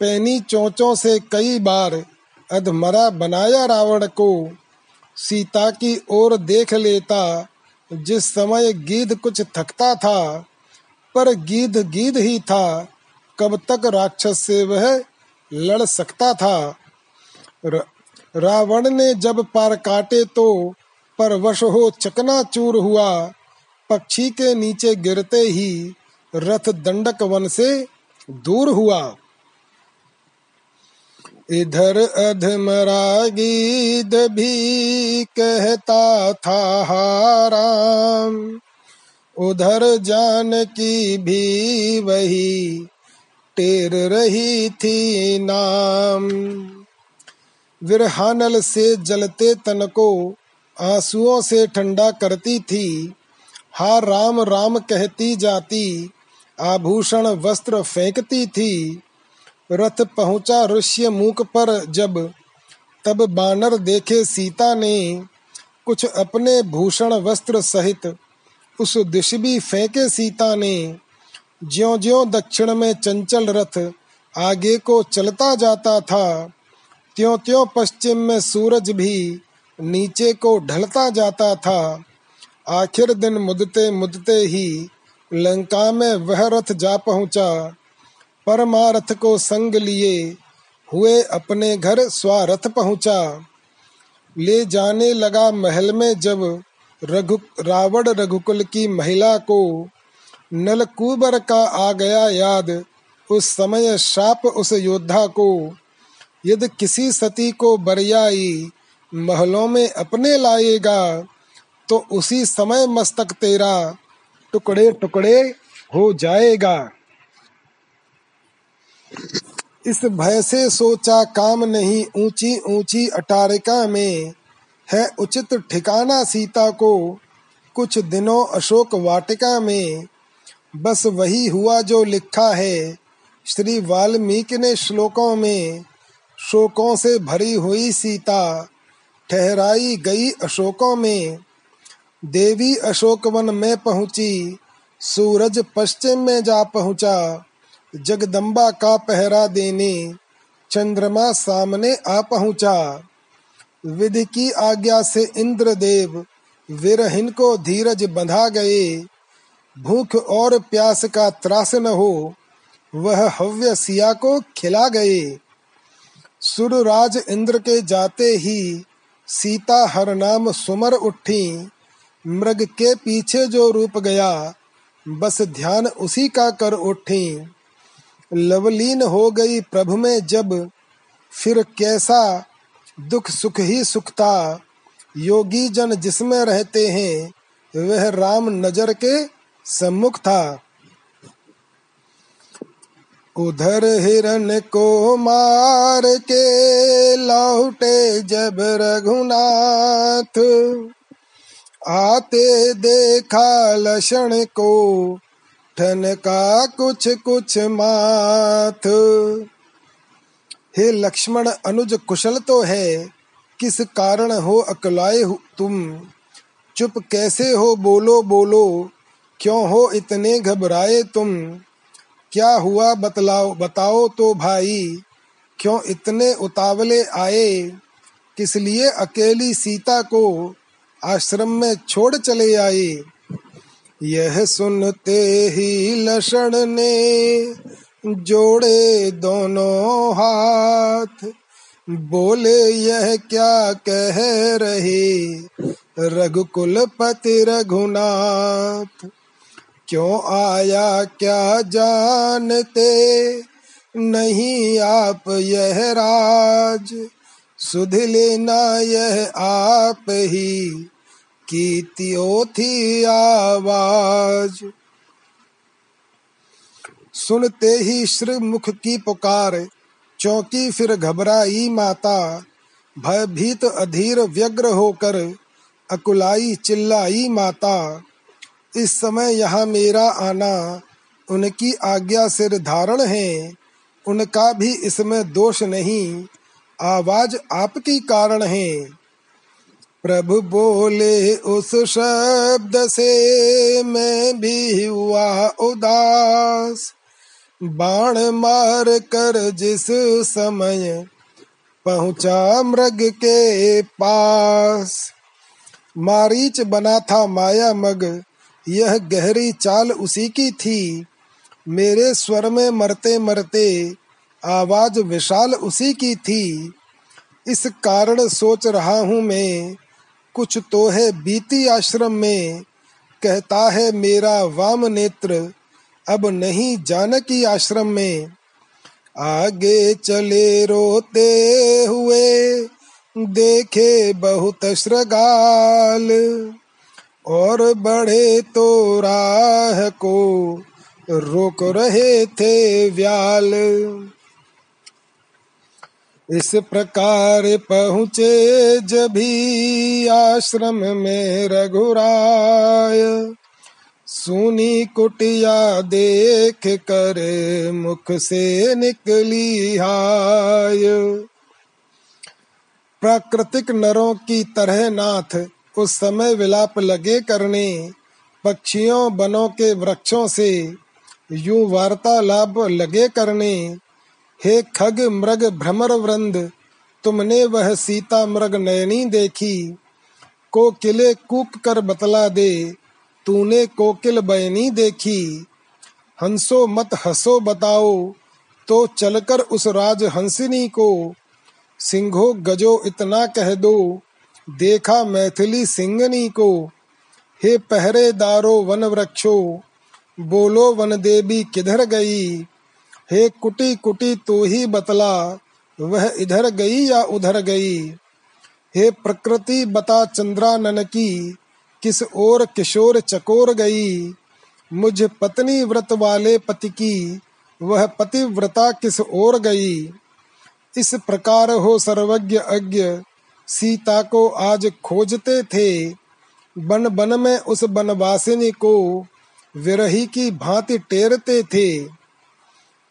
पैनी चोचों से कई बार अधमरा बनाया रावण को। सीता की ओर देख लेता, जिस समय गीध कुछ थकता था, पर गीध गीध ही था, कब तक राक्षस से वह लड़ सकता था। रावण ने जब पार काटे तो पर वश हो चकना चूर हुआ पक्षी के नीचे गिरते ही रथ दंडक वन से दूर हुआ। इधर अधमरा गीद भी कहता था हाराम उधर जान की भी वही टेर रही थी नाम। विरहानल से जलते तन को आंसुओं से ठंडा करती थी हा राम राम कहती जाती, आभूषण वस्त्र फेंकती थी। रथ पहुँचा ऋष्य मुख पर जब, तब बानर देखे सीता ने कुछ अपने भूषण वस्त्र सहित उस दिश भी फेंके सीता ने। ज्यो ज्यो दक्षिण में चंचल रथ आगे को चलता जाता था त्यों त्यों पश्चिम में सूरज भी नीचे को ढलता जाता था। आखिर दिन मुदते मुदते ही लंका में वह रथ जा पहुँचा। परमारथ को संग लिए हुए अपने घर स्वारथ पहुँचा। ले जाने लगा महल में जब रघु रावण रघुकुल की महिला को नलकूबर का आ गया याद। उस समय शाप उस योद्धा को, यदि किसी सती को बरियाई महलों में अपने लाएगा तो उसी समय मस्तक तेरा टुकड़े टुकड़े हो जाएगा। इस भय से सोचा काम नहीं, ऊँची ऊँची अटारिका में है उचित ठिकाना सीता को। कुछ दिनों अशोक वाटिका में बस वही हुआ जो लिखा है। श्री वाल्मीकि ने श्लोकों में शोकों से भरी हुई सीता ठहराई गई अशोकों में। देवी अशोक वन में पहुँची, सूरज पश्चिम में जा पहुँचा, जगदम्बा का पहरा देने, चंद्रमा सामने आ पहुँचा। विधि की आज्ञा से इंद्रदेव विरहिन को धीरज बंधा गए। भूख और प्यास का त्रास न हो, वह हव्य सिया को खिला गए। सुरराज इंद्र के जाते ही सीता हर नाम सुमर उठी। मृग के पीछे जो रूप गया, बस ध्यान उसी का कर उठी। लवलीन हो गई प्रभु में जब, फिर कैसा दुख सुख ही सुख था योगी जन जिसमें रहते हैं, वह राम नज़र के सम्मुख था। उधर हिरण को मार के लौटे जब रघुनाथ आते देखा लक्षण को, ठन का कुछ कुछ माथ। हे लक्ष्मण अनुज कुशल तो है, किस कारण हो अकलाए तुम? चुप कैसे हो बोलो बोलो, क्यों हो इतने घबराए तुम? क्या हुआ बतलाओ, बताओ तो भाई, क्यों इतने उतावले आए? किस लिए अकेली सीता को आश्रम में छोड़ चले आए यह सुनते ही लक्षण ने जोड़े दोनों हाथ। बोले, यह क्या कह रहे? रघुकुल पति रघुनाथ, क्यों आया? क्या जानते? नहीं आप यह राज। सुध लेना यह आप ही। कीतियो थी आवाज़। सुनते ही श्री मुख की पुकार, चौकी फिर घबराई माता। भयभीत अधीर व्यग्र होकर अकुलाई चिल्लाई माता, इस समय यहाँ मेरा आना, उनकी आज्ञा सिर धारण है, उनका भी इसमें दोष नहीं, आवाज़ आपकी कारण है। प्रभु बोले उस शब्द से मैं भी हुआ उदास। बाण मार कर जिस समय पहुँचा मृग के पास। मारीच बना था माया मग, यह गहरी चाल उसी की थी। मेरे स्वर में मरते मरते आवाज़ विशाल उसी की थी। इस कारण सोच रहा हूँ मैं कुछ तो है बीती आश्रम में। कहता है, मेरा वाम नेत्र अब नहीं जानकी आश्रम में। आगे चले रोते हुए देखे बहुत श्रगाल। और बढ़े तो राह को रोक रहे थे व्याल। इस प्रकार पहुँचे जभी आश्रम में रघुराय। सुनी कुटिया देख कर मुख से निकली हाय। प्राकृतिक नरों की तरह नाथ, उस समय विलाप लगे करने, पक्षियों बनों के वृक्षों से यू वार्तालाप लगे करने हे खग मृग भ्रमर वृंद, तुमने वह सीता मृग नयनी देखी। कोकिले कूक कर बतला दे, तूने कोकिल बयनी देखी। हंसो मत हंसो बताओ तो चलकर उस राज हंसिनी को। सिंहो गजो इतना कह दो, देखा मैथिली सिंगनी को। हे पहरेदारो वन वृक्षो बोलो वन देवी किधर गई। हे कुटी कुटी तू ही बतला, वह इधर गई या उधर गई? हे प्रकृति बता चंद्रानन की किस ओर किशोर चकोर गई? मुझ पत्नी व्रत वाले पति की, वह पतिव्रता किस ओर गई? इस प्रकार हो सर्वज्ञ अज्ञ, सीता को आज खोजते थे। बन बन में उस बनवासिनी को विरही की भांति टेरते थे।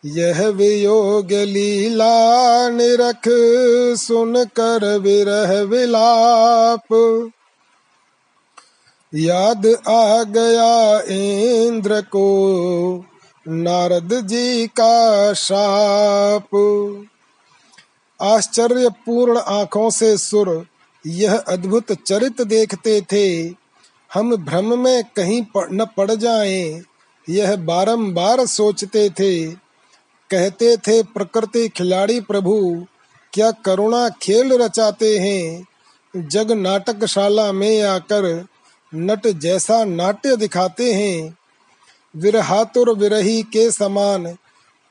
यह वियोग लीला निरख सुन कर विरह विलाप। याद आ गया इंद्र को, नारद जी का शाप। आश्चर्य पूर्ण आँखों से सुर, यह अद्भुत चरित देखते थे। हम भ्रम में कहीं न पड़ जाएँ, यह बारंबार सोचते थे। कहते थे, प्रकृति खिलाड़ी प्रभु, क्या करुणा खेल रचाते हैं? जग नाटकशाला में आकर नट जैसा नाट्य दिखाते हैं। विरहातुर विरही के समान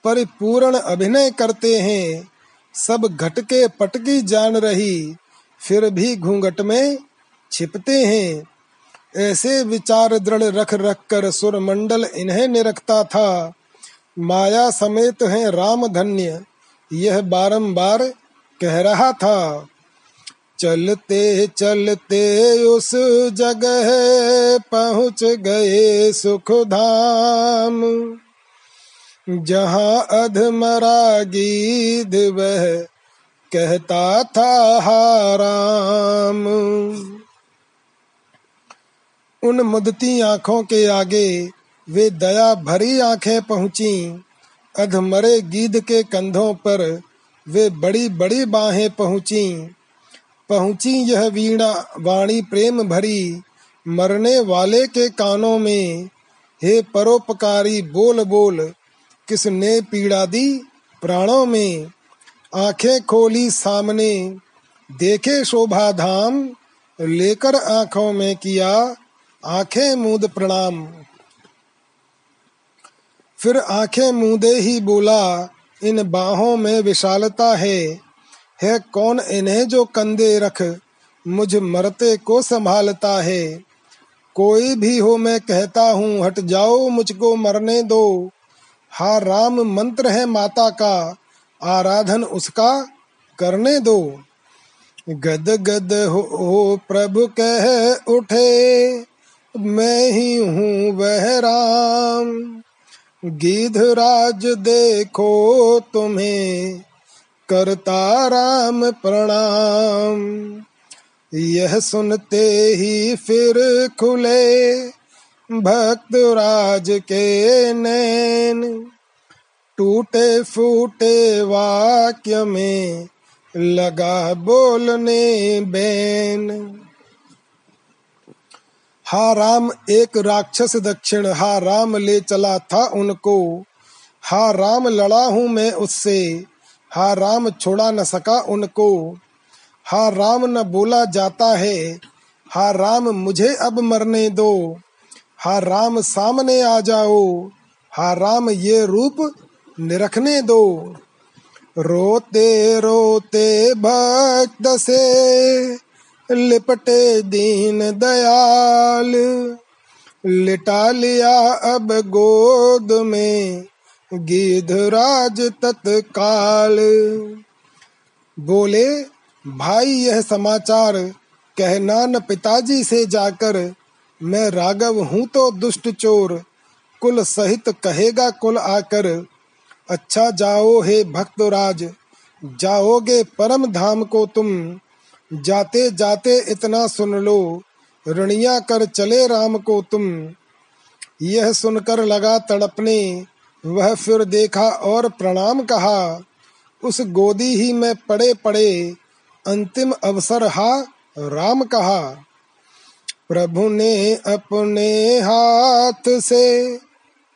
परिपूर्ण अभिनय करते हैं। सब घटके पटकी जान रही, फिर भी घूंघट में छिपते हैं। ऐसे विचार दृढ़ रख रख कर सुर मंडल इन्हें निरखता था। माया समेत है राम धन्य। यह बारंबार कह रहा था। चलते चलते उस जगह पहुँच गए सुख धाम जहाँ अधमरा गीध वह कहता था हाराम। उन मुदती आँखों के आगे वे दया भरी आँखें पहुँची। अधमरे गीद के कंधों पर वे बड़ी बड़ी बाहें पहुँची। पहुँची यह वीणा, वाणी प्रेम भरी, मरने वाले के कानों में। हे परोपकारी बोल बोल, किसने पीड़ा दी प्राणों में? आँखें खोली सामने, देखे शोभा धाम, लेकर आँखों में किया आँखें मूद प्रणाम। फिर आँखें मूदे ही बोला इन बाहों में विशालता है। है कौन इन्हें जो कंधे रख मुझ मरते को संभालता है। कोई भी हो मैं कहता हूँ हट जाओ मुझको मरने दो। हा राम मंत्र है माता का आराधन उसका करने दो। गद गद हो, हो प्रभु कह उठे मैं ही हूँ वह राम। गिधराज देखो तुम्हें, करता राम प्रणाम। यह सुनते ही फिर खुले भक्त राज के नैन टूटे फूटे वाक्य में लगा बोलने बैन। हा राम एक राक्षस दक्षिण, हा राम ले चला था उनको। हा राम लड़ा हूँ मैं उससे, हा राम छोड़ा न सका उनको। हा राम न बोला जाता है, हा राम मुझे अब मरने दो। हा राम सामने आ जाओ, हा राम ये रूप निरखने दो। रोते रोते भक्त से लिपटे दीन दयाल। लिटा लिया अब गोद में गिधराज तत्काल। बोले, भाई, यह समाचार कहना न पिताजी से जाकर, मैं राघव हूँ तो दुष्ट चोर, कुल सहित कहेगा कुल आकर अच्छा जाओ हे भक्तराज, जाओगे परम धाम को तुम जाते जाते इतना सुन लो, रणिया कर चले राम को तुम। यह सुनकर लगा तड़पने, वह फिर देखा और प्रणाम कहा, उस गोदी ही में पड़े पड़े, अंतिम अवसर हा, राम कहा। प्रभु ने अपने हाथ से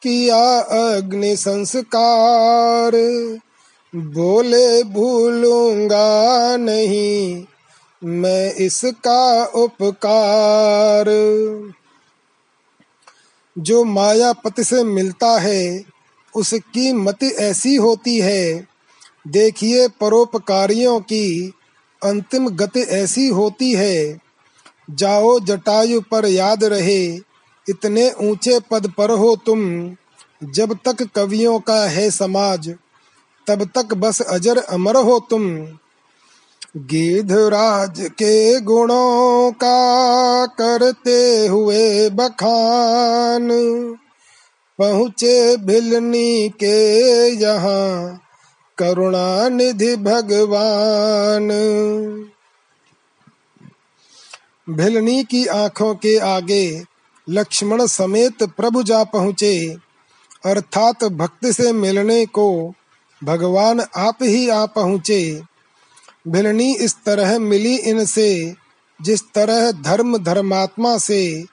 किया अग्नि संस्कार, बोले भूलूँगा नहीं मैं इसका उपकार। जो मायापति से मिलता है, उसकी मति ऐसी होती है, देखिए परोपकारियों की अंतिम गति ऐसी होती है। जाओ जटायु पर याद रहे, इतने ऊँचे पद पर हो तुम, जब तक कवियों का है समाज, तब तक बस अजर अमर हो तुम। गिधराज के गुणों का करते हुए बखान। पहुँचे भिलनी के यहाँ करुणा निधि भगवान। भिलनी की आँखों के आगे लक्ष्मण समेत प्रभु जा पहुँचे, अर्थात भक्त से मिलने को भगवान आप ही आ पहुँचे। भिलनी इस तरह मिली इनसे, जिस तरह धर्म धर्मात्मा से।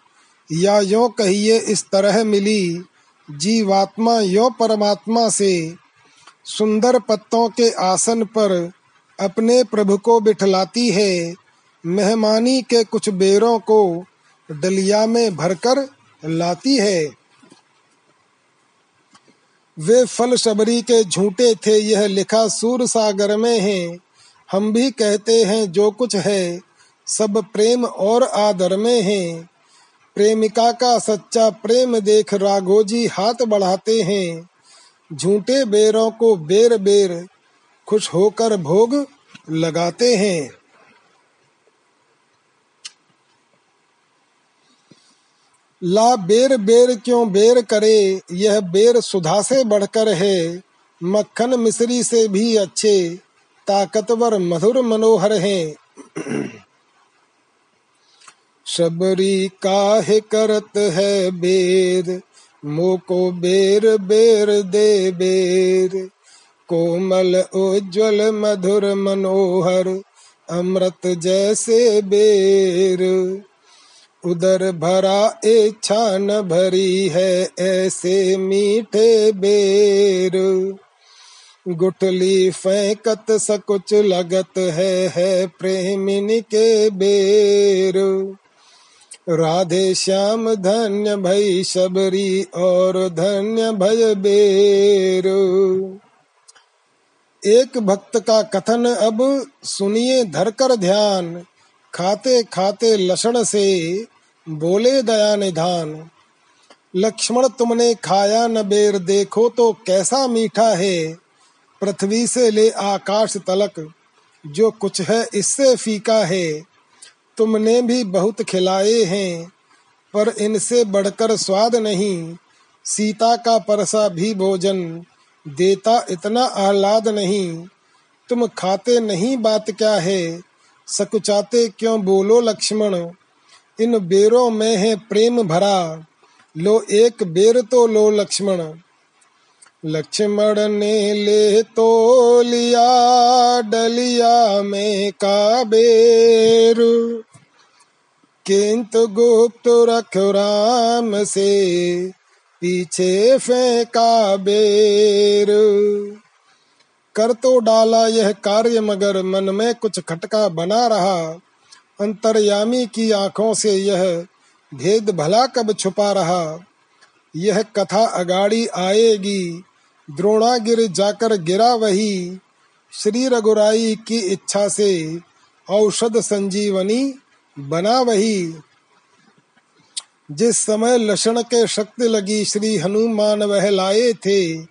या यो कहिए इस तरह मिली, जीवात्मा यो परमात्मा से। सुंदर पत्तों के आसन पर अपने प्रभु को बिठलाती है, मेहमानी के कुछ बेरों को डलिया में भरकर लाती है। वे फल शबरी के झूठे थे, यह लिखा सूर सागर में है। हम भी कहते हैं जो कुछ है, सब प्रेम और आदर में है। प्रेमिका का सच्चा प्रेम देख राघोजी हाथ बढ़ाते हैं। झूठे बेरों को बेर बेर खुश होकर भोग लगाते हैं। ला बेर बेर क्यों बेर करे, यह बेर सुधा से बढ़कर है। मक्खन मिश्री से भी अच्छे ताकतवर मधुर मनोहर हैं। शबरी काहे करत है बेर? मोको बेर बेर दे बेर। कोमल, उज्जवल, मधुर, मनोहर, अमृत जैसे बेर। उदर भरा इच्छा न भरी है, ऐसे मीठे बेर। गुठली फेंकत सकुच लगत है है प्रेमिन के बेर। राधे श्याम, धन्य भई शबरी और धन्य भय बेर। एक भक्त का कथन अब सुनिए धरकर ध्यान। खाते खाते लक्षण से बोले दया निधान। लक्ष्मण तुमने खाया न बेर, देखो तो कैसा मीठा है। पृथ्वी से ले आकाश तलक, जो कुछ है इससे फीका है। तुमने भी बहुत खिलाए हैं, पर इनसे बढ़कर स्वाद नहीं। सीता का परसा भी भोजन देता इतना आह्लाद नहीं। तुम खाते नहीं बात क्या है? सकुचाते क्यों बोलो लक्ष्मण? इन बेरों में है प्रेम भरा, लो एक बेर तो लो लक्ष्मण। लक्ष्मण ने ले तो लिया डलिया में का बेर किंतु गुप्त रख राम से पीछे फेंका बेर। कर तो डाला यह कार्य मगर मन में कुछ खटका बना रहा। अंतर्यामी की आँखों से यह भेद भला कब छुपा रहा। यह कथा अगाड़ी आएगी। द्रोणागिर जाकर गिरा वही श्री रघुराई की इच्छा से औषध संजीवनी बना वही। जिस समय लक्षण के शक्ति लगी श्री हनुमान वह लाए थे,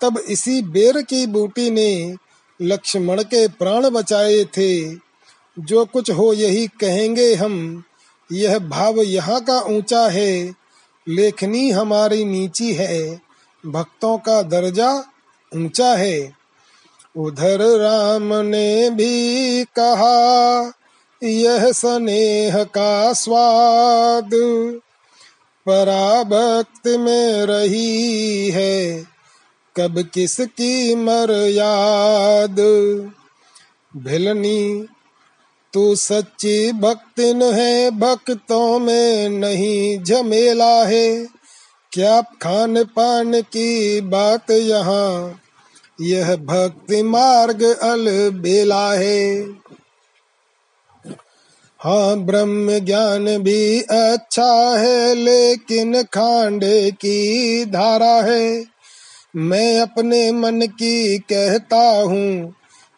तब इसी बेर की बूटी ने लक्ष्मण के प्राण बचाए थे। जो कुछ हो यही कहेंगे हम, यह भाव यहाँ का ऊँचा है, लेखनी हमारी नीची है। भक्तों का दर्जा ऊँचा है। उधर राम ने भी कहा, यह स्नेह का स्वाद पराभक्त में रही है। कब किसकी मर याद? भिलनी, तू सच्ची भक्तिन है भक्तों में नहीं झमेला है। क्या खान पान की बात यहाँ? यह भक्ति मार्ग अल बेला है। हाँ ब्रह्म ज्ञान भी अच्छा है, लेकिन खांडे की धारा है। मैं अपने मन की कहता हूँ,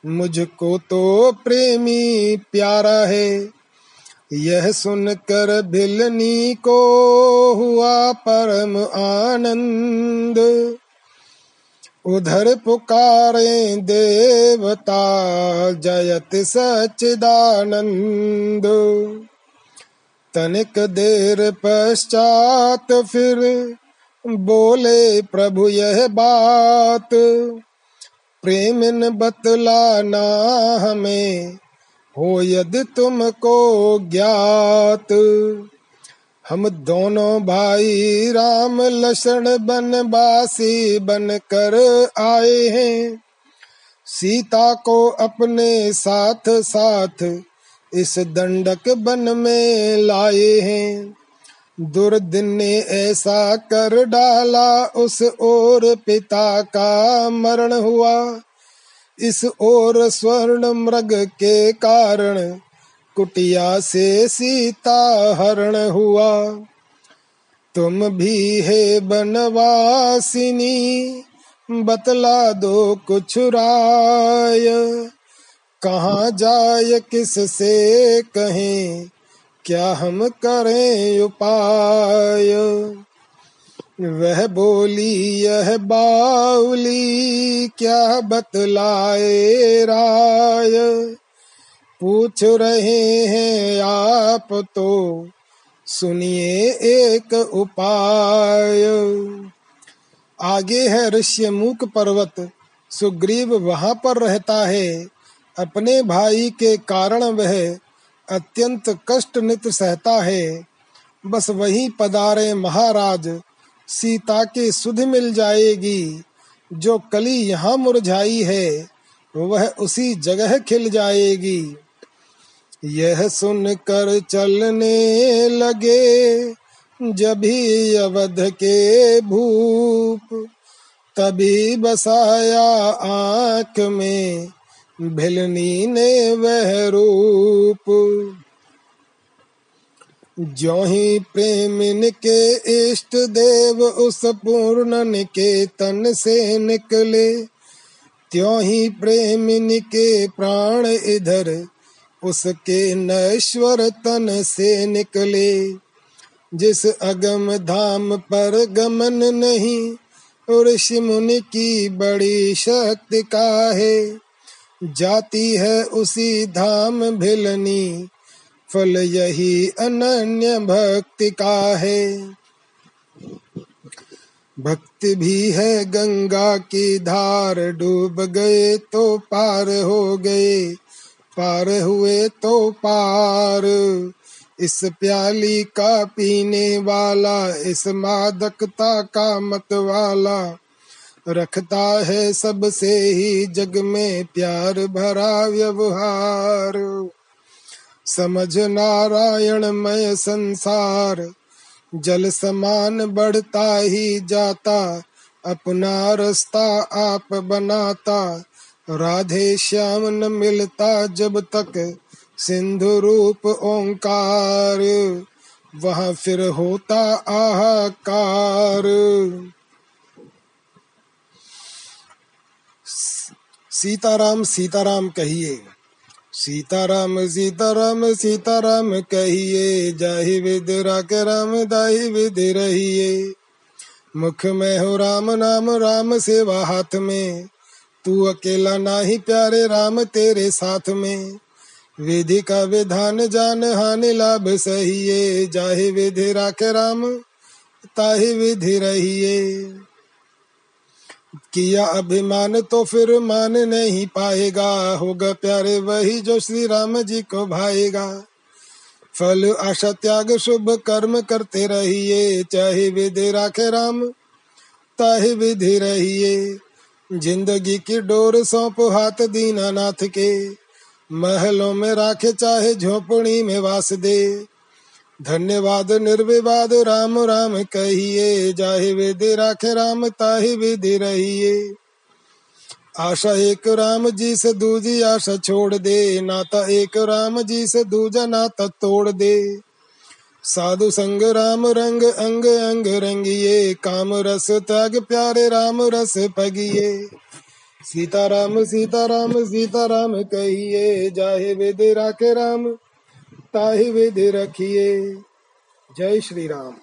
मुझको तो प्रेमी प्यारा है। यह सुनकर भिलनी को हुआ परम आनंद। उधर पुकारे देवता, जयत सचिदानंद तनिक देर पश्चात फिर बोले, प्रभु, यह बात प्रेमिन बतलाना हमें। हो यदि तुमको ज्ञात, हम दोनों भाई राम लक्षण बनवासी बन कर आए हैं। सीता को अपने साथ साथ इस दंडक बन में लाए हैं। दुर्दिन ने ऐसा कर डाला, उस और पिता का मरण हुआ। इस ओर स्वर्ण मृग के कारण कुटिया से सीता हरण हुआ। तुम भी है बनवासिनी, बतला दो कुछ राय। कहाँ जाय किस से कहें, क्या हम करें उपाय? वह बोली, यह बाउली क्या बतलाए राय? पूछ रहे हैं आप तो सुनिए एक उपाय। आगे है ऋष्य मुख पर्वत, सुग्रीव वहाँ पर रहता है। अपने भाई के कारण वह अत्यंत कष्ट नित सहता है। बस वही पदारे महाराज सीता की सुध मिल जाएगी। जो कली यहाँ मुरझाई है, वह उसी जगह खिल जाएगी। यह सुनकर चलने लगे जभी अवध के भूप। तभी बसाया आँख में भिलनी ने वह रूप। जो ही प्रेम निके इष्ट देव, उस पूर्ण निकेतन से निकले। त्यों ही प्रेमिन के प्राण इधर, उसके नश्वर तन से निकले। जिस अगम धाम पर गमन नहीं, ऋषि मुनि की बड़ी शक्ति का है। जाती है उसी धाम भिलनी फल यही अनन्य भक्ति का है। भक्ति भी है, गंगा की धार डूब गए तो पार हो गए, पार हुए तो पार। इस प्याली का पीने वाला, इस मादकता का मत वाला, रखता है सबसे ही जग में प्यार भरा व्यवहार। समझ नारायण मय संसार। जल समान बढ़ता ही जाता, अपना रास्ता आप बनाता। राधे श्याम न मिलता जब तक सिंधु रूप ओंकार। वहाँ फिर होता आहाकार। सीताराम सीताराम कहिए। सीताराम सीताराम सीताराम कहिए जाहि विद राक राम दाहि विद रहिए। मुख में हो राम, नाम राम सेवा हाथ में। तू अकेला नाही प्यारे राम, तेरे साथ में। विधि का विधान, जान हानि लाभ सही जाहे विधि राखे राम ताहि विधि रहिए। किया अभिमान तो फिर मान नहीं पाएगा। होगा प्यारे वही जो श्री राम जी को भाएगा। फल, आशा, त्याग, शुभ कर्म करते रहिए। चाहे विधि राखे राम, ताहि विधि रहिए। ज़िंदगी की डोर सौंप हाथ दीनानाथ के। महलों में राखे चाहे झोपड़ी में वास दे। धन्यवाद, निर्विवाद, राम राम कहिए। जाहे वेदे राखे राम, ताहि विधि रहिए। आशा एक राम जी से दूजी आशा छोड़ दे। नाता एक राम जी से दूजा नाता तोड़ दे। साधु संग राम रंग अंग अंग रंगिए। काम रस त्याग प्यारे राम रस पगिए। सीताराम सीता राम कहिए। जाहे वेदे राखे राम ताहि विधि रखिए। जय श्री राम